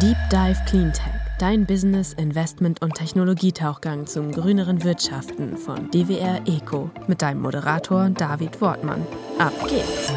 Deep Dive Cleantech, dein Business, Investment und Technologietauchgang zum grüneren Wirtschaften von DWR Eco mit deinem Moderator David Wortmann. Ab geht's!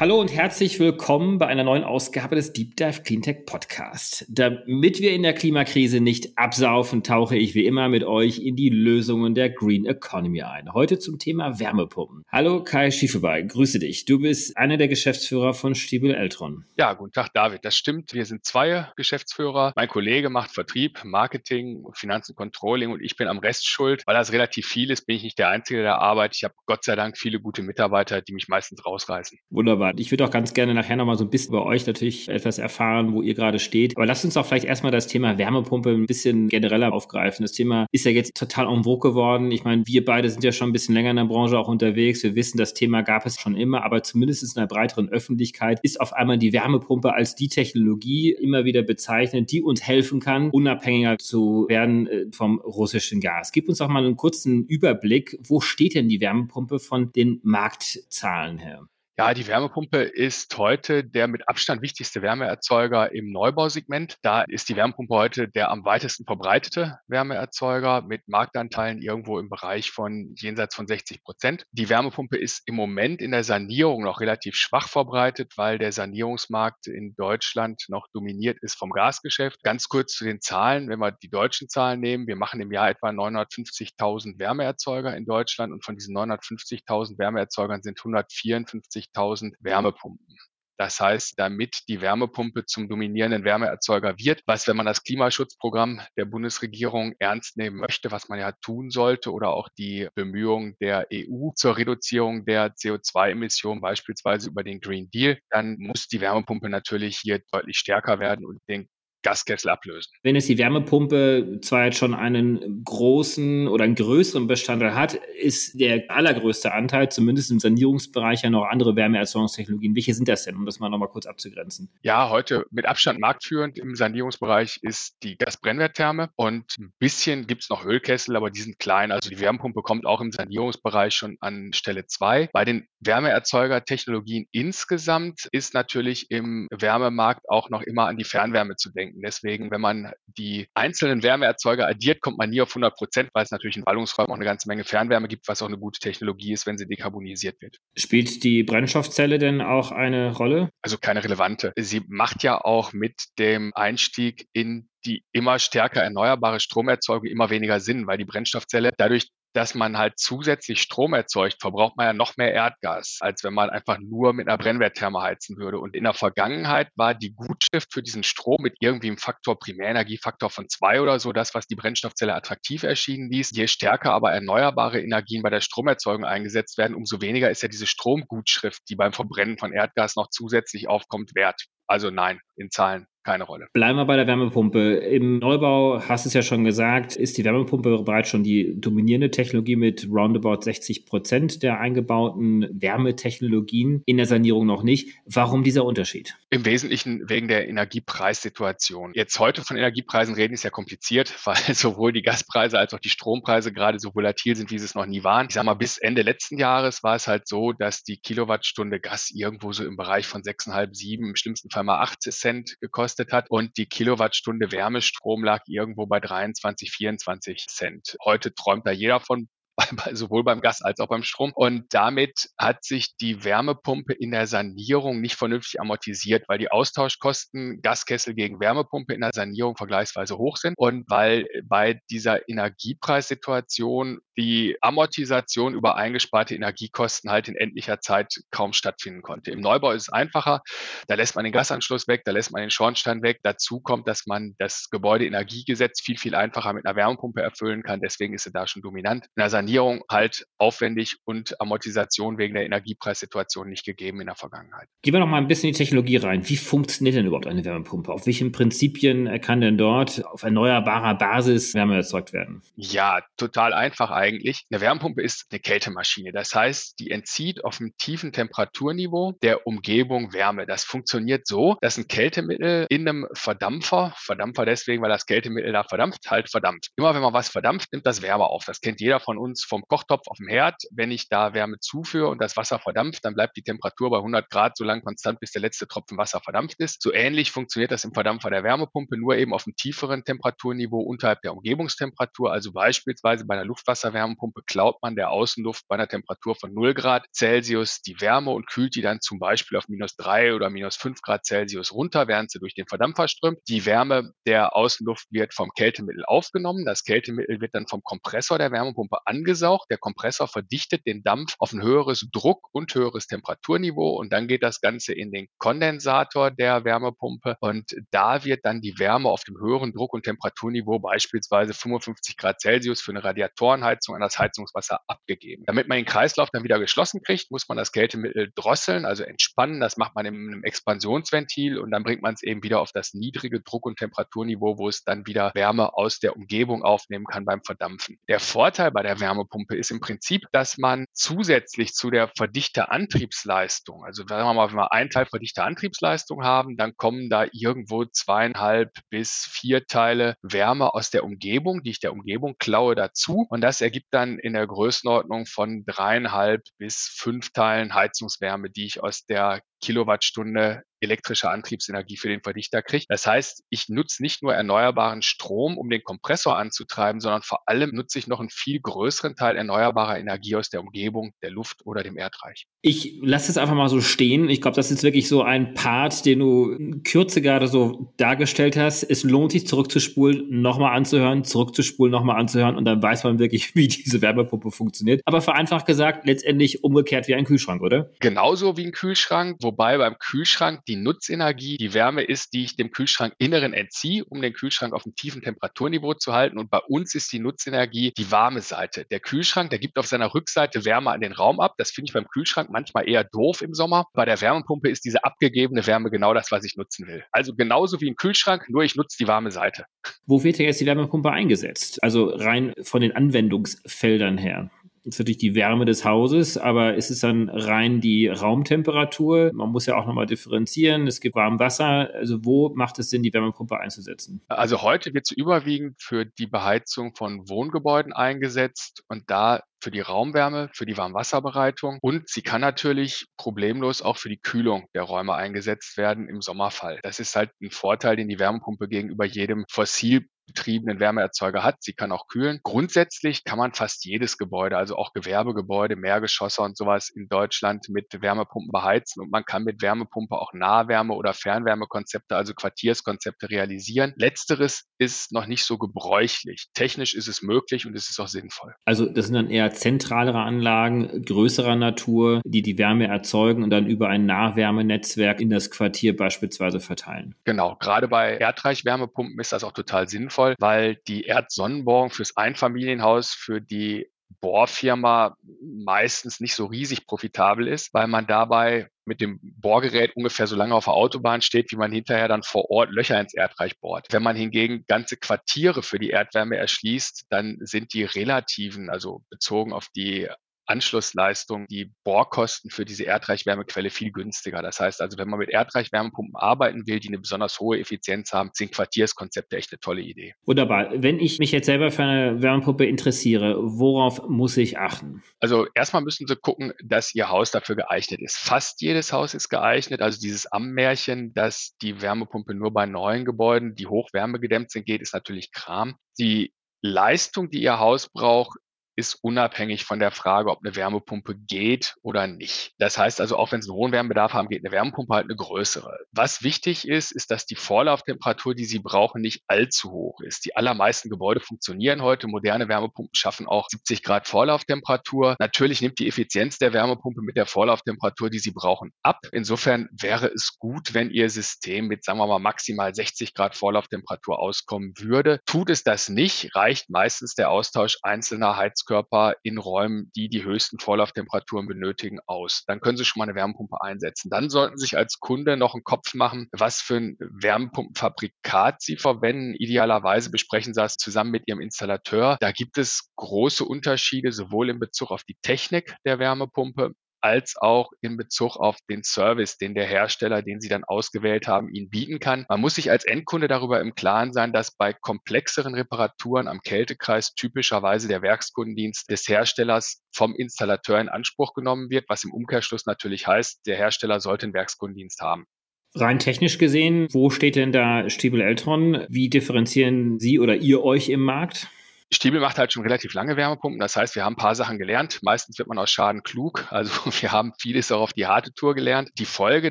Hallo und herzlich willkommen bei einer neuen Ausgabe des Deep Dive Cleantech Podcast. Damit wir in der Klimakrise nicht absaufen, tauche ich wie immer mit euch in die Lösungen der Green Economy ein. Heute zum Thema Wärmepumpen. Hallo Kai Schiefebei, grüße dich. Du bist einer der Geschäftsführer von Stiebel Eltron. Ja, guten Tag David, das stimmt. Wir sind zwei Geschäftsführer. Mein Kollege macht Vertrieb, Marketing, Finanzen, Controlling und ich bin am Rest schuld. Weil das relativ viel ist, bin ich nicht der Einzige, der arbeitet. Ich habe Gott sei Dank viele gute Mitarbeiter, die mich meistens rausreißen. Wunderbar wunderbar. Ich würde auch ganz gerne nachher nochmal so ein bisschen über euch natürlich etwas erfahren, wo ihr gerade steht. Aber lasst uns auch vielleicht erstmal das Thema Wärmepumpe ein bisschen genereller aufgreifen. Das Thema ist ja jetzt total en vogue geworden. Ich meine, wir beide sind ja schon ein bisschen länger in der Branche auch unterwegs. Wir wissen, das Thema gab es schon immer, aber zumindest in der breiteren Öffentlichkeit ist auf einmal die Wärmepumpe als die Technologie immer wieder bezeichnet, die uns helfen kann, unabhängiger zu werden äh, vom russischen Gas. Gib uns doch mal einen kurzen Überblick. Wo steht denn die Wärmepumpe von den Marktzahlen her? Ja, die Wärmepumpe ist heute der mit Abstand wichtigste Wärmeerzeuger im Neubausegment. Da ist die Wärmepumpe heute der am weitesten verbreitete Wärmeerzeuger mit Marktanteilen irgendwo im Bereich von jenseits von 60 Prozent. Die Wärmepumpe ist im Moment in der Sanierung noch relativ schwach verbreitet, weil der Sanierungsmarkt in Deutschland noch dominiert ist vom Gasgeschäft. Ganz kurz zu den Zahlen. Wenn wir die deutschen Zahlen nehmen, wir machen im Jahr etwa 950.000 Wärmeerzeuger in Deutschland und von diesen 950.000 Wärmeerzeugern sind 154 50.000 Wärmepumpen. Das heißt, damit die Wärmepumpe zum dominierenden Wärmeerzeuger wird, was, wenn man das Klimaschutzprogramm der Bundesregierung ernst nehmen möchte, was man ja tun sollte, oder auch die Bemühungen der EU zur Reduzierung der CO2-Emissionen, beispielsweise über den Green Deal, dann muss die Wärmepumpe natürlich hier deutlich stärker werden und den Gaskessel ablösen. Wenn jetzt die Wärmepumpe zwar jetzt schon einen großen oder einen größeren Bestandteil hat, ist der allergrößte Anteil, zumindest im Sanierungsbereich, ja noch andere Wärmeerzeugungstechnologien. Welche sind das denn, um das mal nochmal kurz abzugrenzen? Ja, heute mit Abstand marktführend im Sanierungsbereich ist die Gasbrennwerttherme und ein bisschen gibt es noch Ölkessel, aber die sind klein. Also die Wärmepumpe kommt auch im Sanierungsbereich schon an Stelle zwei. Bei den Wärmeerzeugertechnologien insgesamt ist natürlich im Wärmemarkt auch noch immer an die Fernwärme zu denken denken. Deswegen, wenn man die einzelnen Wärmeerzeuger addiert, kommt man nie auf 100 Prozent, weil es natürlich in Ballungsräumen auch eine ganze Menge Fernwärme gibt, was auch eine gute Technologie ist, wenn sie dekarbonisiert wird. Spielt die Brennstoffzelle denn auch eine Rolle? Also keine relevante. Sie macht ja auch mit dem Einstieg in die immer stärker erneuerbare Stromerzeugung immer weniger Sinn, weil die Brennstoffzelle dadurch dass man halt zusätzlich Strom erzeugt, verbraucht man ja noch mehr Erdgas, als wenn man einfach nur mit einer Brennwerttherme heizen würde. Und in der Vergangenheit war die Gutschrift für diesen Strom mit irgendwie einem Faktor, Primärenergiefaktor von zwei oder so, das, was die Brennstoffzelle attraktiv erschienen ließ. Je stärker aber erneuerbare Energien bei der Stromerzeugung eingesetzt werden, umso weniger ist ja diese Stromgutschrift, die beim Verbrennen von Erdgas noch zusätzlich aufkommt, wert. Also nein, in Zahlen keine Rolle. Bleiben wir bei der Wärmepumpe. Im Neubau, hast du es ja schon gesagt, ist die Wärmepumpe bereits schon die dominierende Technologie mit roundabout 60 Prozent der eingebauten Wärmetechnologien, in der Sanierung noch nicht. Warum dieser Unterschied? Im Wesentlichen wegen der Energiepreissituation. Jetzt heute von Energiepreisen reden ist ja kompliziert, weil sowohl die Gaspreise als auch die Strompreise gerade so volatil sind, wie sie es noch nie waren. Ich sage mal, bis Ende letzten Jahres war es halt so, dass die Kilowattstunde Gas irgendwo so im Bereich von 6,5, 7, im schlimmsten Fall mal 80 Cent gekostet gekostet hat und die Kilowattstunde Wärmestrom lag irgendwo bei 23, 24 Cent. Heute träumt da jeder von, sowohl beim Gas als auch beim Strom. Und damit hat sich die Wärmepumpe in der Sanierung nicht vernünftig amortisiert, weil die Austauschkosten Gaskessel gegen Wärmepumpe in der Sanierung vergleichsweise hoch sind und weil bei dieser Energiepreissituation die Amortisation über eingesparte Energiekosten halt in endlicher Zeit kaum stattfinden konnte. Im Neubau ist es einfacher. Da lässt man den Gasanschluss weg, da lässt man den Schornstein weg. Dazu kommt, dass man das Gebäudeenergiegesetz viel, viel einfacher mit einer Wärmepumpe erfüllen kann. Deswegen ist sie da schon dominant. In der Sanierung halt aufwendig und Amortisation wegen der Energiepreissituation nicht gegeben in der Vergangenheit. Gehen wir noch mal ein bisschen in die Technologie rein. Wie funktioniert denn überhaupt eine Wärmepumpe? Auf welchen Prinzipien kann denn dort auf erneuerbarer Basis Wärme erzeugt werden? Ja, total einfach eigentlich. Eine Wärmepumpe ist eine Kältemaschine. Das heißt, die entzieht auf einem tiefen Temperaturniveau der Umgebung Wärme. Das funktioniert so, dass ein Kältemittel in einem Verdampfer, Verdampfer deswegen, weil das Kältemittel da verdampft, halt verdampft. Immer wenn man was verdampft, nimmt das Wärme auf. Das kennt jeder von uns uns vom Kochtopf auf dem Herd. Wenn ich da Wärme zuführe und das Wasser verdampft, dann bleibt die Temperatur bei 100 Grad so lange konstant, bis der letzte Tropfen Wasser verdampft ist. So ähnlich funktioniert das im Verdampfer der Wärmepumpe, nur eben auf einem tieferen Temperaturniveau unterhalb der Umgebungstemperatur. Also beispielsweise bei einer Luftwasserwärmepumpe klaut man der Außenluft bei einer Temperatur von 0 Grad Celsius die Wärme und kühlt die dann zum Beispiel auf minus 3 oder minus 5 Grad Celsius runter, während sie durch den Verdampfer strömt. Die Wärme der Außenluft wird vom Kältemittel aufgenommen. Das Kältemittel wird dann vom Kompressor der Wärmepumpe angesaugt. Der Kompressor verdichtet den Dampf auf ein höheres Druck- und höheres Temperaturniveau und dann geht das Ganze in den Kondensator der Wärmepumpe und da wird dann die Wärme auf dem höheren Druck- und Temperaturniveau, beispielsweise 55 Grad Celsius für eine Radiatorenheizung an das Heizungswasser abgegeben. Damit man den Kreislauf dann wieder geschlossen kriegt, muss man das Kältemittel drosseln, also entspannen. Das macht man in einem Expansionsventil und dann bringt man es eben wieder auf das niedrige Druck- und Temperaturniveau, wo es dann wieder Wärme aus der Umgebung aufnehmen kann beim Verdampfen. Der Vorteil bei der Wärmepumpe ist im Prinzip, dass man zusätzlich zu der verdichte Antriebsleistung, also sagen wir mal, wenn wir einen Teil verdichte Antriebsleistung haben, dann kommen da irgendwo zweieinhalb bis vier Teile Wärme aus der Umgebung, die ich der Umgebung klaue dazu. Und das ergibt dann in der Größenordnung von dreieinhalb bis fünf Teilen Heizungswärme, die ich aus der Kilowattstunde elektrische Antriebsenergie für den Verdichter kriege. Das heißt, ich nutze nicht nur erneuerbaren Strom, um den Kompressor anzutreiben, sondern vor allem nutze ich noch einen viel größeren Teil erneuerbarer Energie aus der Umgebung, der Luft oder dem Erdreich. Ich lasse es einfach mal so stehen. Ich glaube, das ist wirklich so ein Part, den du in Kürze gerade so dargestellt hast. Es lohnt sich zurückzuspulen, nochmal anzuhören, zurückzuspulen, nochmal anzuhören und dann weiß man wirklich, wie diese Wärmepumpe funktioniert. Aber vereinfacht gesagt, letztendlich umgekehrt wie ein Kühlschrank, oder? Genauso wie ein Kühlschrank, wobei beim Kühlschrank die Nutzenergie die Wärme ist, die ich dem Kühlschrank inneren entziehe, um den Kühlschrank auf einem tiefen Temperaturniveau zu halten. Und bei uns ist die Nutzenergie die warme Seite. Der Kühlschrank, der gibt auf seiner Rückseite Wärme an den Raum ab. Das finde ich beim Kühlschrank manchmal eher doof im Sommer. Bei der Wärmepumpe ist diese abgegebene Wärme genau das, was ich nutzen will. Also genauso wie ein Kühlschrank, nur ich nutze die warme Seite. Wo wird denn jetzt die Wärmepumpe eingesetzt? Also rein von den Anwendungsfeldern her ist natürlich die Wärme des Hauses, aber ist es dann rein die Raumtemperatur? Man muss ja auch nochmal differenzieren. Es gibt warm Wasser. Also wo macht es Sinn, die Wärmepumpe einzusetzen? Also heute wird sie überwiegend für die Beheizung von Wohngebäuden eingesetzt und da für die Raumwärme, für die Warmwasserbereitung und sie kann natürlich problemlos auch für die Kühlung der Räume eingesetzt werden im Sommerfall. Das ist halt ein Vorteil, den die Wärmepumpe gegenüber jedem fossil betriebenen Wärmeerzeuger hat. Sie kann auch kühlen. Grundsätzlich kann man fast jedes Gebäude, also auch Gewerbegebäude, Mehrgeschosse und sowas in Deutschland mit Wärmepumpen beheizen und man kann mit Wärmepumpe auch Nahwärme- oder Fernwärmekonzepte, also Quartierskonzepte realisieren. Letzteres ist noch nicht so gebräuchlich. Technisch ist es möglich und es ist auch sinnvoll. Also das sind dann eher zentralere Anlagen größerer Natur, die die Wärme erzeugen und dann über ein Nahwärmenetzwerk in das Quartier beispielsweise verteilen. Genau, gerade bei Erdreichwärmepumpen ist das auch total sinnvoll, weil die Erdsonnenbohrung fürs Einfamilienhaus für die Bohrfirma meistens nicht so riesig profitabel ist, weil man dabei mit dem Bohrgerät ungefähr so lange auf der Autobahn steht, wie man hinterher dann vor Ort Löcher ins Erdreich bohrt. Wenn man hingegen ganze Quartiere für die Erdwärme erschließt, dann sind die relativen, also bezogen auf die Anschlussleistung die Bohrkosten für diese Erdreichwärmequelle viel günstiger. Das heißt also, wenn man mit Erdreichwärmepumpen arbeiten will, die eine besonders hohe Effizienz haben, sind Quartierskonzepte echt eine tolle Idee. Wunderbar. Wenn ich mich jetzt selber für eine Wärmepumpe interessiere, worauf muss ich achten? Also erstmal müssen Sie gucken, dass Ihr Haus dafür geeignet ist. Fast jedes Haus ist geeignet. Also dieses Ammärchen, dass die Wärmepumpe nur bei neuen Gebäuden, die hochwärmegedämmt sind, geht, ist natürlich Kram. Die Leistung, die Ihr Haus braucht, ist unabhängig von der Frage, ob eine Wärmepumpe geht oder nicht. Das heißt also, auch wenn Sie einen hohen Wärmebedarf haben, geht eine Wärmepumpe halt eine größere. Was wichtig ist, ist, dass die Vorlauftemperatur, die Sie brauchen, nicht allzu hoch ist. Die allermeisten Gebäude funktionieren heute. Moderne Wärmepumpen schaffen auch 70 Grad Vorlauftemperatur. Natürlich nimmt die Effizienz der Wärmepumpe mit der Vorlauftemperatur, die Sie brauchen, ab. Insofern wäre es gut, wenn Ihr System mit, sagen wir mal, maximal 60 Grad Vorlauftemperatur auskommen würde. Tut es das nicht, reicht meistens der Austausch einzelner Heizungen Heizkörper in Räumen, die die höchsten Vorlauftemperaturen benötigen, aus. Dann können Sie schon mal eine Wärmepumpe einsetzen. Dann sollten Sie sich als Kunde noch einen Kopf machen, was für ein Wärmepumpenfabrikat Sie verwenden. Idealerweise besprechen Sie das zusammen mit Ihrem Installateur. Da gibt es große Unterschiede, sowohl in Bezug auf die Technik der Wärmepumpe als auch in Bezug auf den Service, den der Hersteller, den Sie dann ausgewählt haben, Ihnen bieten kann. Man muss sich als Endkunde darüber im Klaren sein, dass bei komplexeren Reparaturen am Kältekreis typischerweise der Werkskundendienst des Herstellers vom Installateur in Anspruch genommen wird, was im Umkehrschluss natürlich heißt, der Hersteller sollte einen Werkskundendienst haben. Rein technisch gesehen, wo steht denn da Stiebel Eltron? Wie differenzieren Sie oder ihr euch im Markt? Stiebel macht halt schon relativ lange Wärmepumpen. Das heißt, wir haben ein paar Sachen gelernt. Meistens wird man aus Schaden klug. Also wir haben vieles auch auf die harte Tour gelernt. Die Folge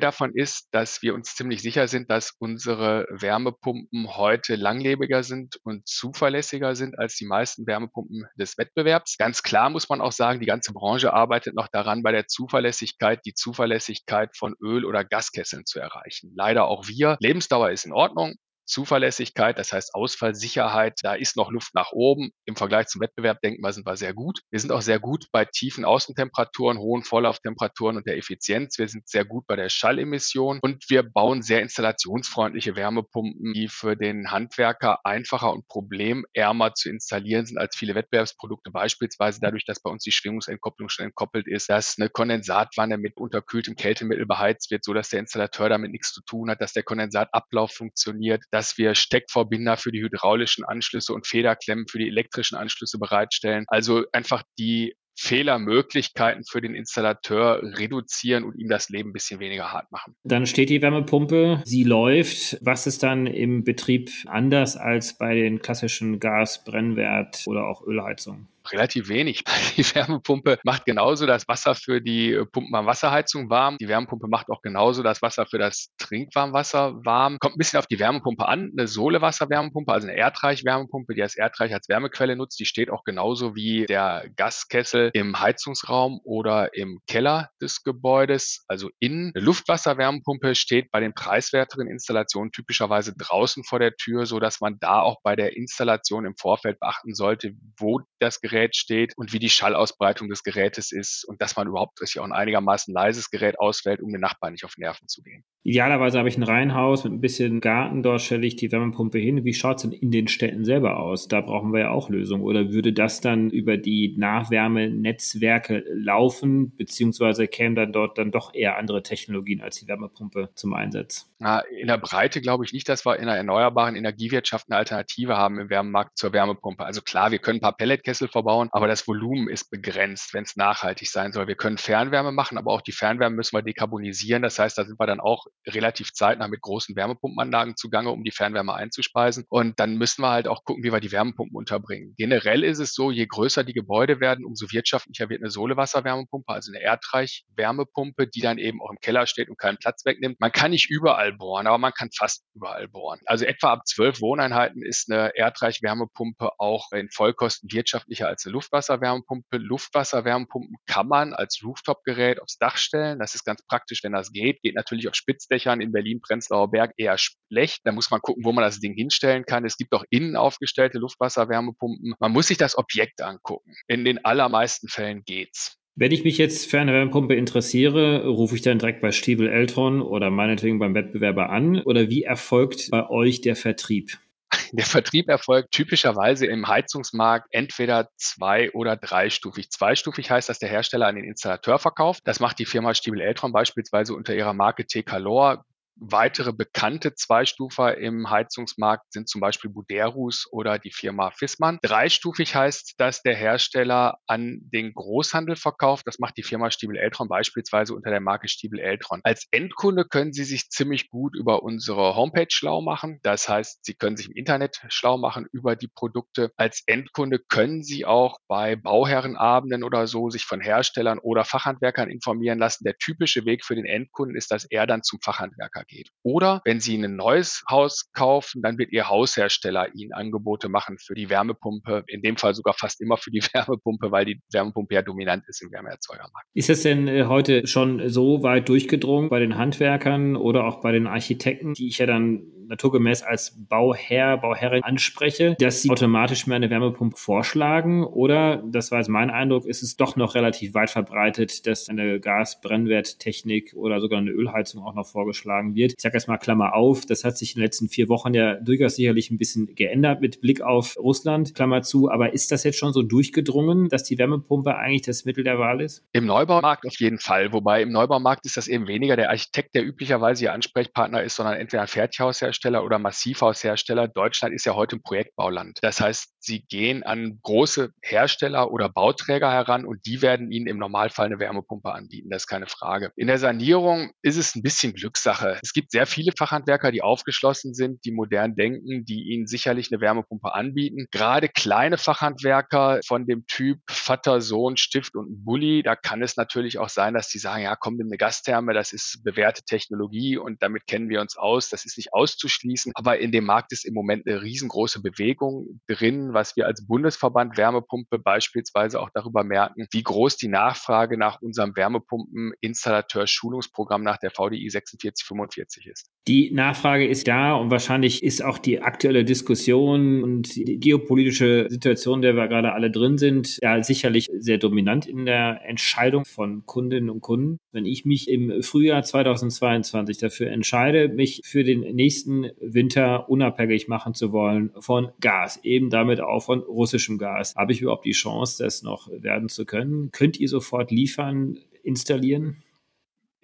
davon ist, dass wir uns ziemlich sicher sind, dass unsere Wärmepumpen heute langlebiger sind und zuverlässiger sind als die meisten Wärmepumpen des Wettbewerbs. Ganz klar muss man auch sagen, die ganze Branche arbeitet noch daran, bei der Zuverlässigkeit die Zuverlässigkeit von Öl- oder Gaskesseln zu erreichen. Leider auch wir. Lebensdauer ist in Ordnung. Zuverlässigkeit, das heißt Ausfallsicherheit, da ist noch Luft nach oben. Im Vergleich zum Wettbewerb denken wir, sind wir sehr gut. Wir sind auch sehr gut bei tiefen Außentemperaturen, hohen Vorlauftemperaturen und der Effizienz. Wir sind sehr gut bei der Schallemission und wir bauen sehr installationsfreundliche Wärmepumpen, die für den Handwerker einfacher und problemärmer zu installieren sind als viele Wettbewerbsprodukte. Beispielsweise dadurch, dass bei uns die Schwingungsentkopplung schon entkoppelt ist, dass eine Kondensatwanne mit unterkühltem Kältemittel beheizt wird, so dass der Installateur damit nichts zu tun hat, dass der Kondensatablauf funktioniert, dass wir Steckvorbinder für die hydraulischen Anschlüsse und Federklemmen für die elektrischen Anschlüsse bereitstellen. Also einfach die Fehlermöglichkeiten für den Installateur reduzieren und ihm das Leben ein bisschen weniger hart machen. Dann steht die Wärmepumpe, sie läuft. Was ist dann im Betrieb anders als bei den klassischen Gas-, Brennwert- oder auch Ölheizungen? Relativ wenig. Die Wärmepumpe macht genauso das Wasser für die Pumpenwarmwasserheizung warm. Die Wärmepumpe macht auch genauso das Wasser für das Trinkwarmwasser warm. Kommt ein bisschen auf die Wärmepumpe an. Eine Sohlewasserwärmepumpe, also eine Erdreich-Wärmepumpe, die das Erdreich als Wärmequelle nutzt, die steht auch genauso wie der Gaskessel im Heizungsraum oder im Keller des Gebäudes. Also in eine Luftwasserwärmepumpe steht bei den preiswerteren Installationen typischerweise draußen vor der Tür, so man da auch bei der Installation im Vorfeld beachten sollte, wo das Gerät Gerät steht und wie die Schallausbreitung des Gerätes ist und dass man überhaupt sich auch ein einigermaßen leises Gerät auswählt, um den Nachbarn nicht auf Nerven zu gehen. Idealerweise habe ich ein Reihenhaus mit ein bisschen Garten, dort stelle ich die Wärmepumpe hin. Wie schaut es denn in den Städten selber aus? Da brauchen wir ja auch Lösungen. Oder würde das dann über die Nachwärmenetzwerke laufen, beziehungsweise kämen dann dort dann doch eher andere Technologien als die Wärmepumpe zum Einsatz? Na, in der Breite glaube ich nicht, dass wir in der erneuerbaren Energiewirtschaft eine Alternative haben im Wärmemarkt zur Wärmepumpe. Also klar, wir können ein paar Pelletkessel verbauen, aber das Volumen ist begrenzt, wenn es nachhaltig sein soll. Wir können Fernwärme machen, aber auch die Fernwärme müssen wir dekarbonisieren. Das heißt, da sind wir dann auch relativ zeitnah mit großen Wärmepumpenanlagen zugange, um die Fernwärme einzuspeisen. Und dann müssen wir halt auch gucken, wie wir die Wärmepumpen unterbringen. Generell ist es so, je größer die Gebäude werden, umso wirtschaftlicher wird eine Sohlewasserwärmepumpe, also eine Erdreich-Wärmepumpe, die dann eben auch im Keller steht und keinen Platz wegnimmt. Man kann nicht überall bohren, aber man kann fast überall bohren. Also etwa ab zwölf Wohneinheiten ist eine Erdreich-Wärmepumpe auch in Vollkosten wirtschaftlicher als eine Luftwasserwärmepumpe. Luftwasserwärmepumpen kann man als Rooftop-Gerät aufs Dach stellen. Das ist ganz praktisch, wenn das geht. Geht natürlich auf Spitz Dächern in Berlin, Prenzlauer Berg eher schlecht. Da muss man gucken, wo man das Ding hinstellen kann. Es gibt auch innen aufgestellte Luftwasserwärmepumpen. Man muss sich das Objekt angucken. In den allermeisten Fällen geht's. Wenn ich mich jetzt für eine Wärmepumpe interessiere, rufe ich dann direkt bei Stiebel Eltron oder meinetwegen beim Wettbewerber an? Oder wie erfolgt bei euch der Vertrieb? Der Vertrieb erfolgt typischerweise im Heizungsmarkt entweder zwei- oder dreistufig. Zweistufig heißt, dass der Hersteller an den Installateur verkauft. Das macht die Firma Stiebel Eltron beispielsweise unter ihrer Marke T-Calor. Weitere bekannte Zweistufer im Heizungsmarkt sind zum Beispiel Buderus oder die Firma Fissmann. Dreistufig heißt, dass der Hersteller an den Großhandel verkauft. Das macht die Firma Stiebel Eltron beispielsweise unter der Marke Stiebel Eltron. Als Endkunde können Sie sich ziemlich gut über unsere Homepage schlau machen. Das heißt, Sie können sich im Internet schlau machen über die Produkte. Als Endkunde können Sie auch bei Bauherrenabenden oder so sich von Herstellern oder Fachhandwerkern informieren lassen. Der typische Weg für den Endkunden ist, dass er dann zum Fachhandwerker geht. Oder wenn Sie ein neues Haus kaufen, dann wird Ihr Haushersteller Ihnen Angebote machen für die Wärmepumpe, in dem Fall sogar fast immer für die Wärmepumpe, weil die Wärmepumpe ja dominant ist im Wärmeerzeugermarkt. Ist es denn äh, heute schon so weit durchgedrungen bei den Handwerkern oder auch bei den Architekten, die ich ja dann naturgemäß als Bauherr, Bauherrin anspreche, dass sie automatisch mir eine Wärmepumpe vorschlagen? Oder, das war jetzt mein Eindruck, ist es doch noch relativ weit verbreitet, dass eine Gasbrennwerttechnik oder sogar eine Ölheizung auch noch vorgeschlagen wird? Ich sage jetzt mal Klammer auf, das hat sich in den letzten vier Wochen ja durchaus sicherlich ein bisschen geändert mit Blick auf Russland, Klammer zu. Aber ist das jetzt schon so durchgedrungen, dass die Wärmepumpe eigentlich das Mittel der Wahl ist? Im Neubaumarkt auf jeden Fall. Wobei im Neubaumarkt ist das eben weniger der Architekt, der üblicherweise Ihr Ansprechpartner ist, sondern entweder ein Fertighaushersteller oder Massivhaushersteller. Deutschland ist ja heute ein Projektbauland. Das heißt, Sie gehen an große Hersteller oder Bauträger heran und die werden Ihnen im Normalfall eine Wärmepumpe anbieten. Das ist keine Frage. In der Sanierung ist es ein bisschen Glückssache. Es gibt sehr viele Fachhandwerker, die aufgeschlossen sind, die modern denken, die Ihnen sicherlich eine Wärmepumpe anbieten. Gerade kleine Fachhandwerker von dem Typ Vater, Sohn, Stift und Bulli, da kann es natürlich auch sein, dass die sagen, ja, komm, nimm eine Gastherme, das ist bewährte Technologie und damit kennen wir uns aus. Das ist nicht auszuschließen. Aber in dem Markt ist im Moment eine riesengroße Bewegung drin, was wir als Bundesverband Wärmepumpe beispielsweise auch darüber merken, wie groß die Nachfrage nach unserem Wärmepumpen-Installateur-Schulungsprogramm nach der VDI 4645 ist. Die Nachfrage ist da und wahrscheinlich ist auch die aktuelle Diskussion und die geopolitische Situation, in der wir gerade alle drin sind, ja sicherlich sehr dominant in der Entscheidung von Kundinnen und Kunden. Wenn ich mich im Frühjahr 2022 dafür entscheide, mich für den nächsten Winter unabhängig machen zu wollen von Gas, eben damit auch von russischem Gas, habe ich überhaupt die Chance, das noch werden zu können? Könnt ihr sofort liefern, installieren?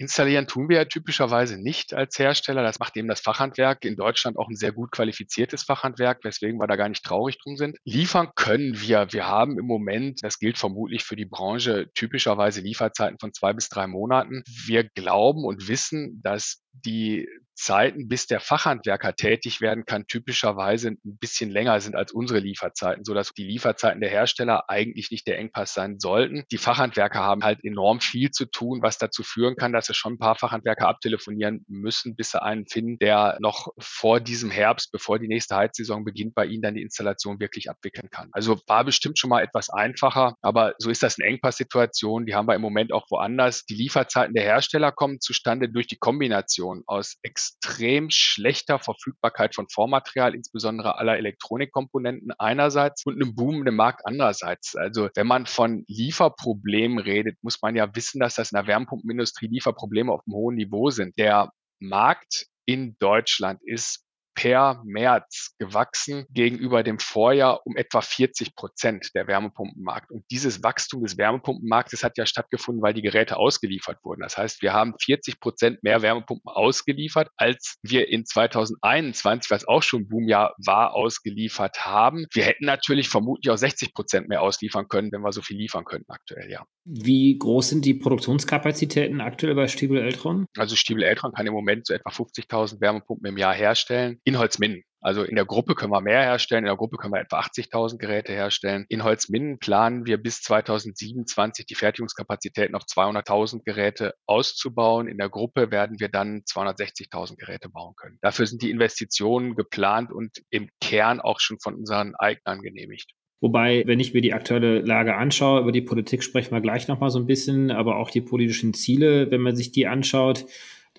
Installieren tun wir ja typischerweise nicht als Hersteller. Das macht eben das Fachhandwerk. In Deutschland auch ein sehr gut qualifiziertes Fachhandwerk, weswegen wir da gar nicht traurig drum sind. Liefern können wir. Wir haben im Moment, das gilt vermutlich für die Branche, typischerweise Lieferzeiten von zwei bis drei Monaten. Wir glauben und wissen, dass die Zeiten, bis der Fachhandwerker tätig werden kann, typischerweise ein bisschen länger sind als unsere Lieferzeiten, sodass die Lieferzeiten der Hersteller eigentlich nicht der Engpass sein sollten. Die Fachhandwerker haben halt enorm viel zu tun, was dazu führen kann, dass sie schon ein paar Fachhandwerker abtelefonieren müssen, bis sie einen finden, der noch vor diesem Herbst, bevor die nächste Heizsaison beginnt, bei ihnen dann die Installation wirklich abwickeln kann. Also war bestimmt schon mal etwas einfacher, aber so ist das eine Engpasssituation. Die haben wir im Moment auch woanders. Die Lieferzeiten der Hersteller kommen zustande durch die Kombination aus extrem schlechter Verfügbarkeit von Vormaterial, insbesondere aller Elektronikkomponenten einerseits und einem boomenden Markt andererseits. Also wenn man von Lieferproblemen redet, muss man ja wissen, dass das in der Wärmepumpenindustrie Lieferprobleme auf einem hohen Niveau sind. Der Markt in Deutschland ist per März gewachsen gegenüber dem Vorjahr um etwa 40 Prozent der Wärmepumpenmarkt. Und dieses Wachstum des Wärmepumpenmarktes hat ja stattgefunden, weil die Geräte ausgeliefert wurden. Das heißt, wir haben 40 Prozent mehr Wärmepumpen ausgeliefert, als wir in 2021, was auch schon Boomjahr war, ausgeliefert haben. Wir hätten natürlich vermutlich auch 60 Prozent mehr ausliefern können, wenn wir so viel liefern könnten aktuell, ja. Wie groß sind die Produktionskapazitäten aktuell bei Stiebel Eltron? Also Stiebel Eltron kann im Moment so etwa 50.000 Wärmepumpen im Jahr herstellen. In Holzminden. Also in der Gruppe können wir mehr herstellen, in der Gruppe können wir etwa 80.000 Geräte herstellen. In Holzminden planen wir bis 2027 die Fertigungskapazitäten auf 200.000 Geräte auszubauen. In der Gruppe werden wir dann 260.000 Geräte bauen können. Dafür sind die Investitionen geplant und im Kern auch schon von unseren Eignern genehmigt. Wobei, wenn ich mir die aktuelle Lage anschaue, über die Politik sprechen wir gleich nochmal so ein bisschen, aber auch die politischen Ziele, wenn man sich die anschaut,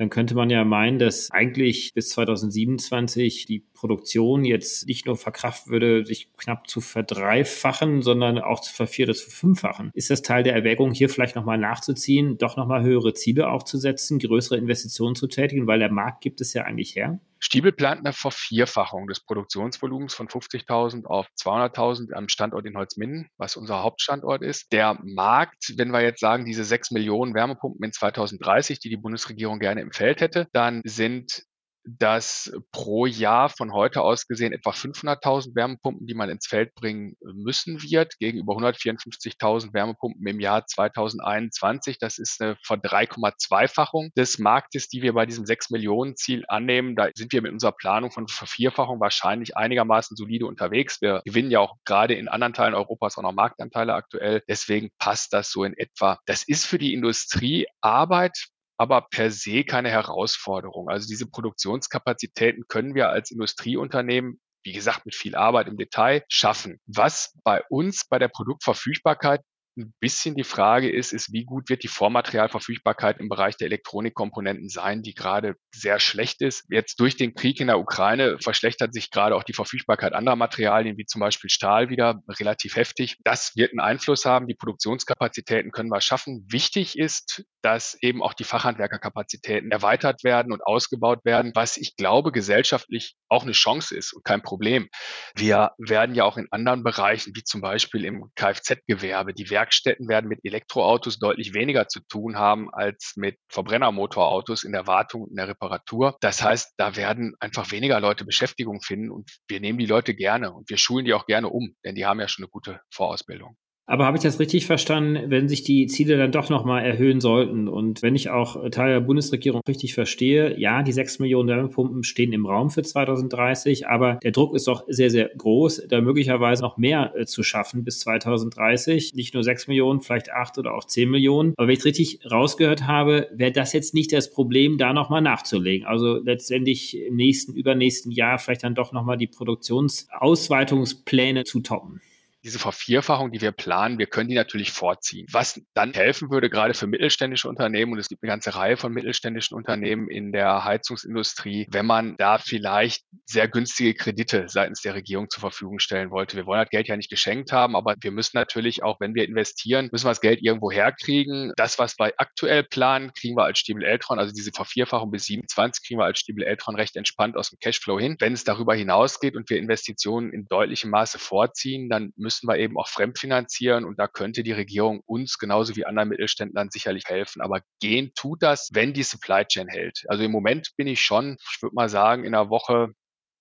dann könnte man ja meinen, dass eigentlich bis 2027 die Produktion jetzt nicht nur verkraften würde, sich knapp zu verdreifachen, sondern auch zu vervier- oder zu verfünffachen. Ist das Teil der Erwägung, hier vielleicht nochmal nachzuziehen, doch nochmal höhere Ziele aufzusetzen, größere Investitionen zu tätigen, weil der Markt gibt es ja eigentlich her? Stiebel plant eine Vervierfachung des Produktionsvolumens von 50.000 auf 200.000 am Standort in Holzminden, was unser Hauptstandort ist. Der Markt, wenn wir jetzt sagen, diese 6 Millionen Wärmepumpen in 2030, die die Bundesregierung gerne im Feld hätte, dann sind dass pro Jahr von heute aus gesehen etwa 500.000 Wärmepumpen, die man ins Feld bringen müssen wird, gegenüber 154.000 Wärmepumpen im Jahr 2021. Das ist eine von 3,2-fachung des Marktes, die wir bei diesem 6 Millionen Ziel annehmen. Da sind wir mit unserer Planung von Vervierfachung wahrscheinlich einigermaßen solide unterwegs. Wir gewinnen ja auch gerade in anderen Teilen Europas auch noch Marktanteile aktuell. Deswegen passt das so in etwa. Das ist für die Industrie Arbeit, aber per se keine Herausforderung. Also diese Produktionskapazitäten können wir als Industrieunternehmen wie gesagt, mit viel Arbeit im Detail schaffen. Was bei uns bei der Produktverfügbarkeit ein bisschen die Frage ist, ist, wie gut wird die Vormaterialverfügbarkeit im Bereich der Elektronikkomponenten sein, die gerade sehr schlecht ist. Jetzt durch den Krieg in der Ukraine verschlechtert sich gerade auch die Verfügbarkeit anderer Materialien, wie zum Beispiel Stahl wieder relativ heftig. Das wird einen Einfluss haben. Die Produktionskapazitäten können wir schaffen. Wichtig ist, dass eben auch die Fachhandwerkerkapazitäten erweitert werden und ausgebaut werden, was ich glaube gesellschaftlich auch eine Chance ist und kein Problem. Wir werden ja auch in anderen Bereichen, wie zum Beispiel im Kfz-Gewerbe, die Werkstätten werden mit Elektroautos deutlich weniger zu tun haben als mit Verbrennermotorautos in der Wartung und in der Reparatur. Das heißt, da werden einfach weniger Leute Beschäftigung finden und wir nehmen die Leute gerne und wir schulen die auch gerne um, denn die haben ja schon eine gute Vorausbildung. Aber habe ich das richtig verstanden, wenn sich die Ziele dann doch nochmal erhöhen sollten und wenn ich auch Teil der Bundesregierung richtig verstehe, ja, die sechs Millionen Wärmepumpen stehen im Raum für 2030, aber der Druck ist doch sehr, sehr groß, da möglicherweise noch mehr äh, zu schaffen bis 2030. Nicht nur sechs Millionen, vielleicht acht oder auch zehn Millionen. Aber wenn ich es richtig rausgehört habe, wäre das jetzt nicht das Problem, da nochmal nachzulegen. Also letztendlich im nächsten, übernächsten Jahr vielleicht dann doch nochmal die Produktionsausweitungspläne zu toppen diese Vervierfachung, die wir planen, wir können die natürlich vorziehen. Was dann helfen würde, gerade für mittelständische Unternehmen, und es gibt eine ganze Reihe von mittelständischen Unternehmen in der Heizungsindustrie, wenn man da vielleicht sehr günstige Kredite seitens der Regierung zur Verfügung stellen wollte. Wir wollen das Geld ja nicht geschenkt haben, aber wir müssen natürlich auch, wenn wir investieren, müssen wir das Geld irgendwo herkriegen. Das, was wir aktuell planen, kriegen wir als Stiebel Eltron, also diese Vervierfachung bis 27 kriegen wir als Stiebel Eltron recht entspannt aus dem Cashflow hin. Wenn es darüber hinausgeht und wir Investitionen in deutlichem Maße vorziehen, dann müssen müssten wir eben auch fremdfinanzieren und da könnte die Regierung uns genauso wie anderen Mittelständlern sicherlich helfen. Aber gehen tut das, wenn die Supply Chain hält. Also im Moment bin ich schon, ich würde mal sagen, in einer Woche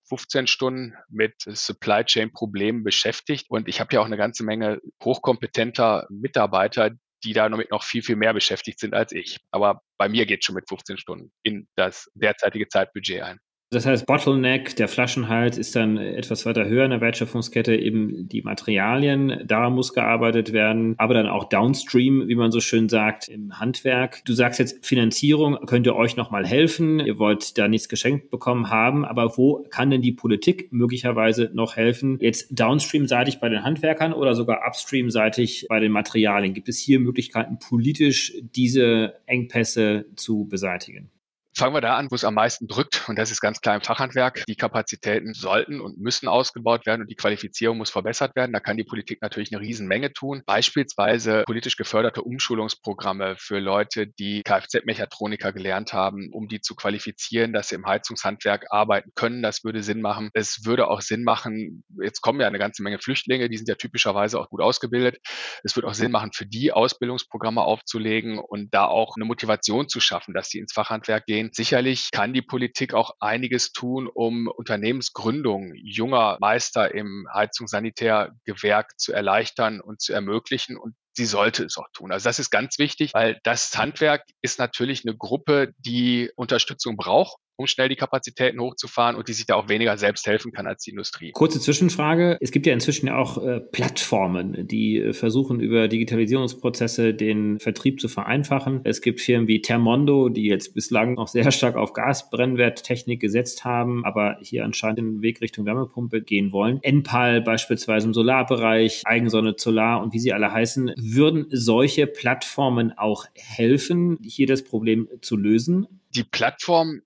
15 Stunden mit Supply Chain Problemen beschäftigt und ich habe ja auch eine ganze Menge hochkompetenter Mitarbeiter, die da damit noch viel, viel mehr beschäftigt sind als ich. Aber bei mir geht schon mit 15 Stunden in das derzeitige Zeitbudget ein. Das heißt, Bottleneck, der Flaschenhals ist dann etwas weiter höher in der Wertschöpfungskette, eben die Materialien, daran muss gearbeitet werden, aber dann auch downstream, wie man so schön sagt, im Handwerk. Du sagst jetzt, Finanzierung könnte euch nochmal helfen, ihr wollt da nichts geschenkt bekommen haben, aber wo kann denn die Politik möglicherweise noch helfen? Jetzt downstream-seitig bei den Handwerkern oder sogar upstream-seitig bei den Materialien? Gibt es hier Möglichkeiten, politisch diese Engpässe zu beseitigen? Fangen wir da an, wo es am meisten drückt. Und das ist ganz klar im Fachhandwerk. Die Kapazitäten sollten und müssen ausgebaut werden und die Qualifizierung muss verbessert werden. Da kann die Politik natürlich eine Riesenmenge tun. Beispielsweise politisch geförderte Umschulungsprogramme für Leute, die Kfz-Mechatroniker gelernt haben, um die zu qualifizieren, dass sie im Heizungshandwerk arbeiten können. Das würde Sinn machen. Es würde auch Sinn machen, jetzt kommen ja eine ganze Menge Flüchtlinge, die sind ja typischerweise auch gut ausgebildet. Es würde auch Sinn machen, für die Ausbildungsprogramme aufzulegen und da auch eine Motivation zu schaffen, dass sie ins Fachhandwerk gehen Sicherlich kann die Politik auch einiges tun, um Unternehmensgründung junger Meister im Heizungssanitärgewerk zu erleichtern und zu ermöglichen. Und sie sollte es auch tun. Also das ist ganz wichtig, weil das Handwerk ist natürlich eine Gruppe, die Unterstützung braucht um schnell die Kapazitäten hochzufahren und die sich da auch weniger selbst helfen kann als die Industrie. Kurze Zwischenfrage. Es gibt ja inzwischen auch äh, Plattformen, die äh, versuchen, über Digitalisierungsprozesse den Vertrieb zu vereinfachen. Es gibt Firmen wie Thermondo, die jetzt bislang noch sehr stark auf Gasbrennwerttechnik gesetzt haben, aber hier anscheinend den Weg Richtung Wärmepumpe gehen wollen. Enpal beispielsweise im Solarbereich, Eigensonne Solar und wie sie alle heißen, würden solche Plattformen auch helfen, hier das Problem zu lösen? Die Plattform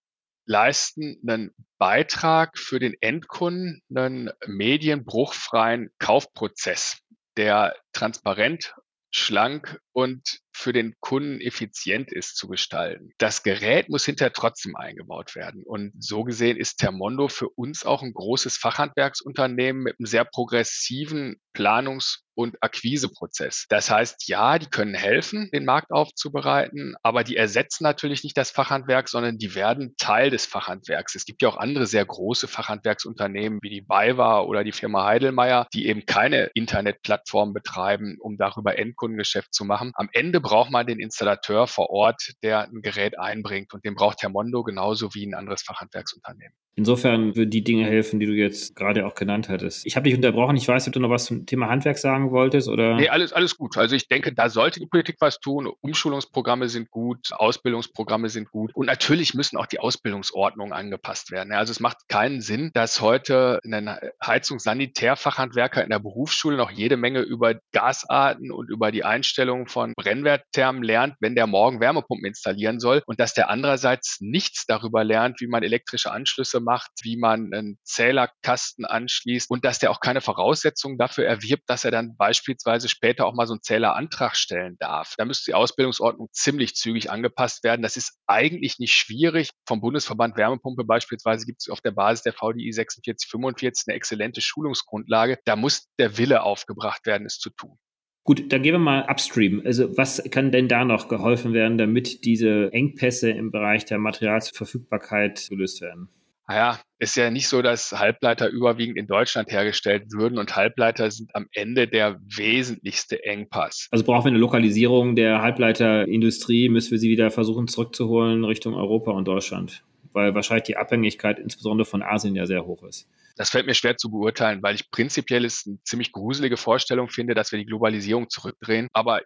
leisten einen Beitrag für den Endkunden, einen medienbruchfreien Kaufprozess, der transparent, schlank und für den Kunden effizient ist zu gestalten. Das Gerät muss hinterher trotzdem eingebaut werden. Und so gesehen ist Thermondo für uns auch ein großes Fachhandwerksunternehmen mit einem sehr progressiven Planungs- und Akquiseprozess. Das heißt, ja, die können helfen, den Markt aufzubereiten, aber die ersetzen natürlich nicht das Fachhandwerk, sondern die werden Teil des Fachhandwerks. Es gibt ja auch andere sehr große Fachhandwerksunternehmen wie die BayWa oder die Firma Heidelmeier, die eben keine Internetplattform betreiben, um darüber Endkundengeschäft zu machen. Am Ende braucht man den Installateur vor Ort, der ein Gerät einbringt und den braucht Hermondo genauso wie ein anderes Fachhandwerksunternehmen. Insofern würden die Dinge helfen, die du jetzt gerade auch genannt hattest. Ich habe dich unterbrochen. Ich weiß, ob du noch was zum Thema Handwerk sagen wolltest oder? Nee, alles, alles gut. Also ich denke, da sollte die Politik was tun. Umschulungsprogramme sind gut, Ausbildungsprogramme sind gut. Und natürlich müssen auch die Ausbildungsordnungen angepasst werden. Also es macht keinen Sinn, dass heute ein Heizungssanitärfachhandwerker in der Berufsschule noch jede Menge über Gasarten und über die Einstellung von Brennwertthermen lernt, wenn der morgen Wärmepumpen installieren soll und dass der andererseits nichts darüber lernt, wie man elektrische Anschlüsse macht, wie man einen Zählerkasten anschließt und dass der auch keine Voraussetzungen dafür erwirbt, dass er dann beispielsweise später auch mal so einen Zählerantrag stellen darf. Da müsste die Ausbildungsordnung ziemlich zügig angepasst werden. Das ist eigentlich nicht schwierig. Vom Bundesverband Wärmepumpe beispielsweise gibt es auf der Basis der VDI 4645 eine exzellente Schulungsgrundlage. Da muss der Wille aufgebracht werden, es zu tun. Gut, dann gehen wir mal upstream. Also was kann denn da noch geholfen werden, damit diese Engpässe im Bereich der Materialverfügbarkeit gelöst werden? Naja, ist ja nicht so, dass Halbleiter überwiegend in Deutschland hergestellt würden und Halbleiter sind am Ende der wesentlichste Engpass. Also brauchen wir eine Lokalisierung der Halbleiterindustrie, müssen wir sie wieder versuchen zurückzuholen Richtung Europa und Deutschland, weil wahrscheinlich die Abhängigkeit insbesondere von Asien ja sehr hoch ist. Das fällt mir schwer zu beurteilen, weil ich prinzipiell es eine ziemlich gruselige Vorstellung finde, dass wir die Globalisierung zurückdrehen. Aber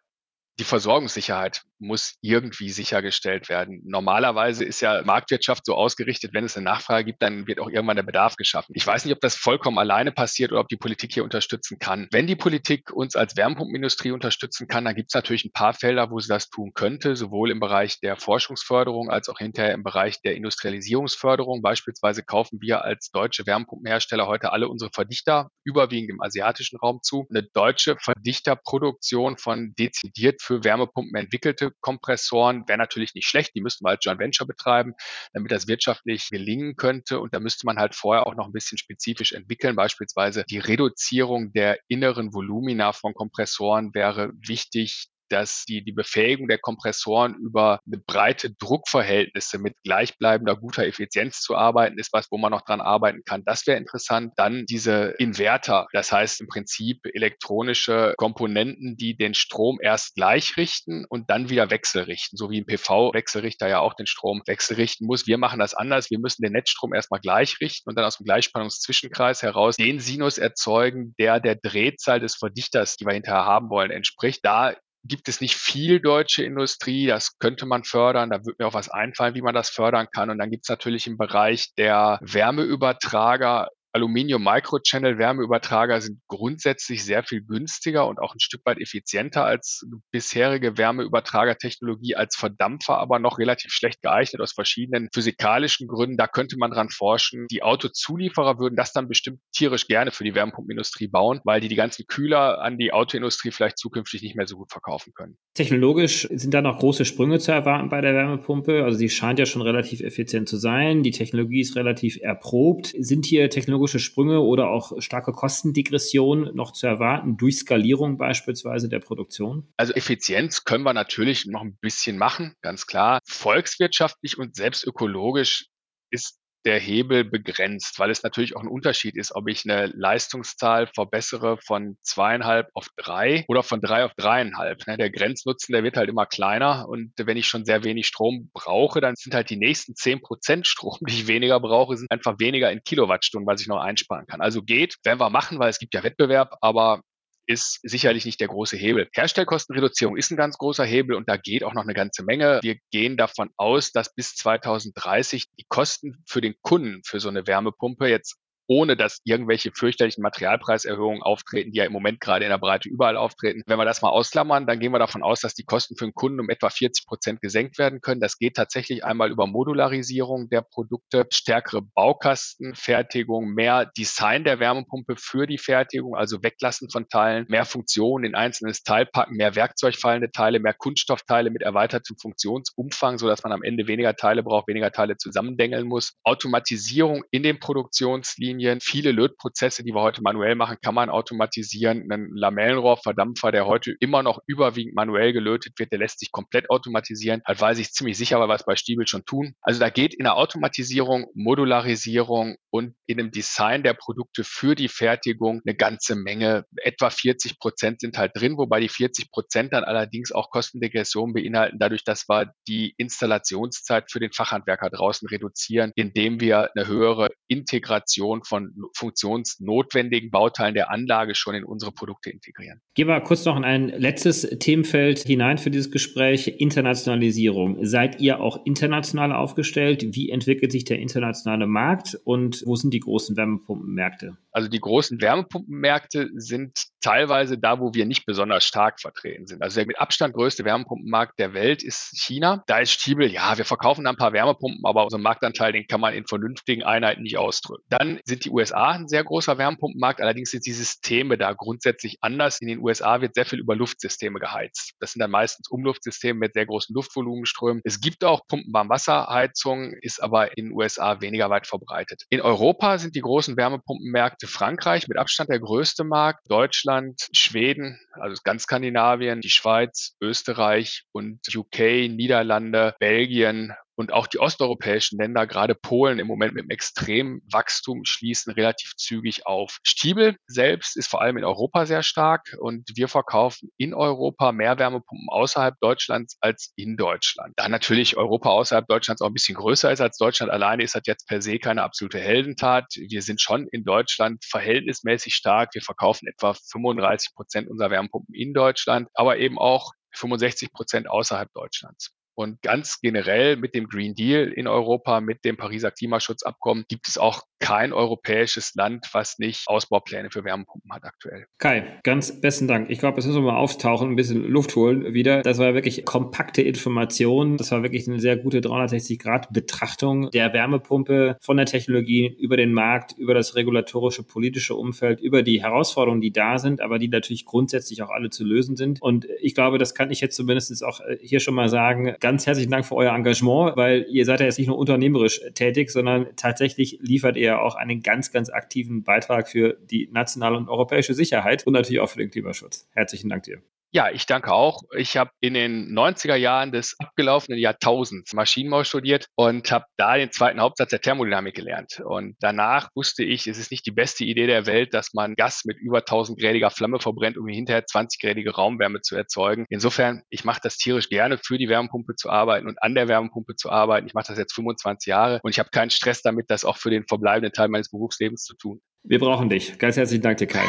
die Versorgungssicherheit muss irgendwie sichergestellt werden. Normalerweise ist ja Marktwirtschaft so ausgerichtet, wenn es eine Nachfrage gibt, dann wird auch irgendwann der Bedarf geschaffen. Ich weiß nicht, ob das vollkommen alleine passiert oder ob die Politik hier unterstützen kann. Wenn die Politik uns als Wärmepumpenindustrie unterstützen kann, dann gibt es natürlich ein paar Felder, wo sie das tun könnte, sowohl im Bereich der Forschungsförderung als auch hinterher im Bereich der Industrialisierungsförderung. Beispielsweise kaufen wir als deutsche Wärmepumpenhersteller heute alle unsere Verdichter überwiegend im asiatischen Raum zu. Eine deutsche Verdichterproduktion von dezidiert für Wärmepumpen entwickelte Kompressoren wäre natürlich nicht schlecht. Die müssten wir als Joint Venture betreiben, damit das wirtschaftlich gelingen könnte. Und da müsste man halt vorher auch noch ein bisschen spezifisch entwickeln. Beispielsweise die Reduzierung der inneren Volumina von Kompressoren wäre wichtig dass die, die Befähigung der Kompressoren über eine breite Druckverhältnisse mit gleichbleibender guter Effizienz zu arbeiten, ist was, wo man noch dran arbeiten kann. Das wäre interessant. Dann diese Inverter, das heißt im Prinzip elektronische Komponenten, die den Strom erst gleich richten und dann wieder wechselrichten, so wie ein PV-Wechselrichter ja auch den Strom wechselrichten muss. Wir machen das anders. Wir müssen den Netzstrom erstmal gleich richten und dann aus dem Gleichspannungszwischenkreis heraus den Sinus erzeugen, der der Drehzahl des Verdichters, die wir hinterher haben wollen, entspricht. Da gibt es nicht viel deutsche Industrie, das könnte man fördern, da wird mir auch was einfallen, wie man das fördern kann. Und dann gibt es natürlich im Bereich der Wärmeübertrager Aluminium Microchannel Wärmeübertrager sind grundsätzlich sehr viel günstiger und auch ein Stück weit effizienter als bisherige Wärmeübertragertechnologie, als Verdampfer aber noch relativ schlecht geeignet aus verschiedenen physikalischen Gründen. Da könnte man dran forschen. Die Autozulieferer würden das dann bestimmt tierisch gerne für die Wärmepumpenindustrie bauen, weil die die ganzen Kühler an die Autoindustrie vielleicht zukünftig nicht mehr so gut verkaufen können. Technologisch sind da noch große Sprünge zu erwarten bei der Wärmepumpe. Also sie scheint ja schon relativ effizient zu sein. Die Technologie ist relativ erprobt. Sind hier Technologien technologische Sprünge oder auch starke Kostendegression noch zu erwarten durch Skalierung beispielsweise der Produktion? Also Effizienz können wir natürlich noch ein bisschen machen, ganz klar. Volkswirtschaftlich und selbst ökologisch ist der Hebel begrenzt, weil es natürlich auch ein Unterschied ist, ob ich eine Leistungszahl verbessere von zweieinhalb auf drei oder von drei auf dreieinhalb. Ne, der Grenznutzen, der wird halt immer kleiner und wenn ich schon sehr wenig Strom brauche, dann sind halt die nächsten zehn Prozent Strom, die ich weniger brauche, sind einfach weniger in Kilowattstunden, was ich noch einsparen kann. Also geht, werden wir machen, weil es gibt ja Wettbewerb, aber ist sicherlich nicht der große Hebel. Herstellkostenreduzierung ist ein ganz großer Hebel und da geht auch noch eine ganze Menge. Wir gehen davon aus, dass bis 2030 die Kosten für den Kunden für so eine Wärmepumpe jetzt ohne dass irgendwelche fürchterlichen Materialpreiserhöhungen auftreten, die ja im Moment gerade in der Breite überall auftreten. Wenn wir das mal ausklammern, dann gehen wir davon aus, dass die Kosten für den Kunden um etwa 40 Prozent gesenkt werden können. Das geht tatsächlich einmal über Modularisierung der Produkte, stärkere Baukastenfertigung, mehr Design der Wärmepumpe für die Fertigung, also Weglassen von Teilen, mehr Funktionen in einzelnes Teil packen, mehr werkzeugfallende Teile, mehr Kunststoffteile mit erweitertem Funktionsumfang, sodass man am Ende weniger Teile braucht, weniger Teile zusammendengeln muss. Automatisierung in den Produktionslinien Linien. Viele Lötprozesse, die wir heute manuell machen, kann man automatisieren. Ein Lamellenrohrverdampfer, der heute immer noch überwiegend manuell gelötet wird, der lässt sich komplett automatisieren. Halt weiß ich ziemlich sicher, weil wir es bei Stiebel schon tun. Also da geht in der Automatisierung, Modularisierung und in dem Design der Produkte für die Fertigung eine ganze Menge. Etwa 40 Prozent sind halt drin, wobei die 40 Prozent dann allerdings auch Kostendegression beinhalten, dadurch, dass wir die Installationszeit für den Fachhandwerker draußen reduzieren, indem wir eine höhere Integration von funktionsnotwendigen Bauteilen der Anlage schon in unsere Produkte integrieren. Gehen wir kurz noch in ein letztes Themenfeld hinein für dieses Gespräch. Internationalisierung. Seid ihr auch international aufgestellt? Wie entwickelt sich der internationale Markt und wo sind die großen Wärmepumpenmärkte? Also die großen Wärmepumpenmärkte sind teilweise da, wo wir nicht besonders stark vertreten sind. Also der mit Abstand größte Wärmepumpenmarkt der Welt ist China. Da ist Stiebel, ja, wir verkaufen ein paar Wärmepumpen, aber unseren Marktanteil, den kann man in vernünftigen Einheiten nicht ausdrücken. Dann sind die USA ein sehr großer Wärmepumpenmarkt, allerdings sind die Systeme da grundsätzlich anders. In den USA wird sehr viel über Luftsysteme geheizt. Das sind dann meistens Umluftsysteme mit sehr großen Luftvolumenströmen. Es gibt auch Pumpenwarmwasserheizungen, ist aber in den USA weniger weit verbreitet. In Europa sind die großen Wärmepumpenmärkte Frankreich mit Abstand der größte Markt, Deutschland, Schweden, also ganz Skandinavien, die Schweiz, Österreich und UK, Niederlande, Belgien und auch die osteuropäischen Länder, gerade Polen im Moment mit einem extremen Wachstum, schließen relativ zügig auf. Stiebel selbst ist vor allem in Europa sehr stark und wir verkaufen in Europa mehr Wärmepumpen außerhalb Deutschlands als in Deutschland. Da natürlich Europa außerhalb Deutschlands auch ein bisschen größer ist als Deutschland alleine, ist das jetzt per se keine absolute Heldentat. Wir sind schon in Deutschland verhältnismäßig stark. Wir verkaufen etwa 35 Prozent unserer Wärmepumpen in Deutschland, aber eben auch 65 Prozent außerhalb Deutschlands. Und ganz generell mit dem Green Deal in Europa, mit dem Pariser Klimaschutzabkommen gibt es auch kein europäisches Land, was nicht Ausbaupläne für Wärmepumpen hat aktuell. Kai, ganz besten Dank. Ich glaube, das müssen wir mal auftauchen, ein bisschen Luft holen wieder. Das war wirklich kompakte Information. Das war wirklich eine sehr gute 360-Grad-Betrachtung der Wärmepumpe von der Technologie über den Markt, über das regulatorische, politische Umfeld, über die Herausforderungen, die da sind, aber die natürlich grundsätzlich auch alle zu lösen sind. Und ich glaube, das kann ich jetzt zumindest auch äh, hier schon mal sagen. Ganz herzlichen Dank für euer Engagement, weil ihr seid ja jetzt nicht nur unternehmerisch tätig, sondern tatsächlich liefert ihr ja auch einen ganz, ganz aktiven Beitrag für die nationale und europäische Sicherheit und natürlich auch für den Klimaschutz. Herzlichen Dank dir. Ja, ich danke auch. Ich habe in den 90er Jahren des abgelaufenen Jahrtausends Maschinenbau studiert und habe da den zweiten Hauptsatz der Thermodynamik gelernt. Und danach wusste ich, es ist nicht die beste Idee der Welt, dass man Gas mit über 1000-grädiger Flamme verbrennt, um hinterher 20-grädige Raumwärme zu erzeugen. Insofern, ich mache das tierisch gerne, für die Wärmepumpe zu arbeiten und an der Wärmepumpe zu arbeiten. Ich mache das jetzt 25 Jahre und ich habe keinen Stress damit, das auch für den verbleibenden Teil meines Berufslebens zu tun. Wir brauchen dich. Ganz herzlichen Dank dir, Kai.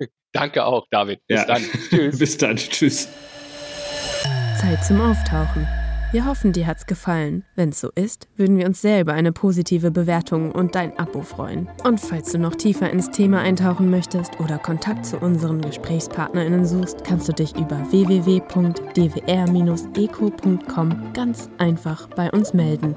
Danke auch, David. Bis ja. dann. Tschüss. Bis dann. Tschüss. Zeit zum Auftauchen. Wir hoffen, dir hat's gefallen. Wenn's so ist, würden wir uns sehr über eine positive Bewertung und dein Abo freuen. Und falls du noch tiefer ins Thema eintauchen möchtest oder Kontakt zu unseren GesprächspartnerInnen suchst, kannst du dich über www.dwr-eco.com ganz einfach bei uns melden.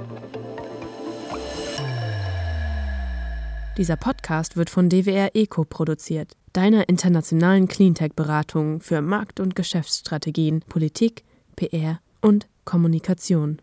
Dieser Podcast wird von DWR Eco produziert, deiner internationalen Cleantech-Beratung für Markt- und Geschäftsstrategien, Politik, PR und Kommunikation.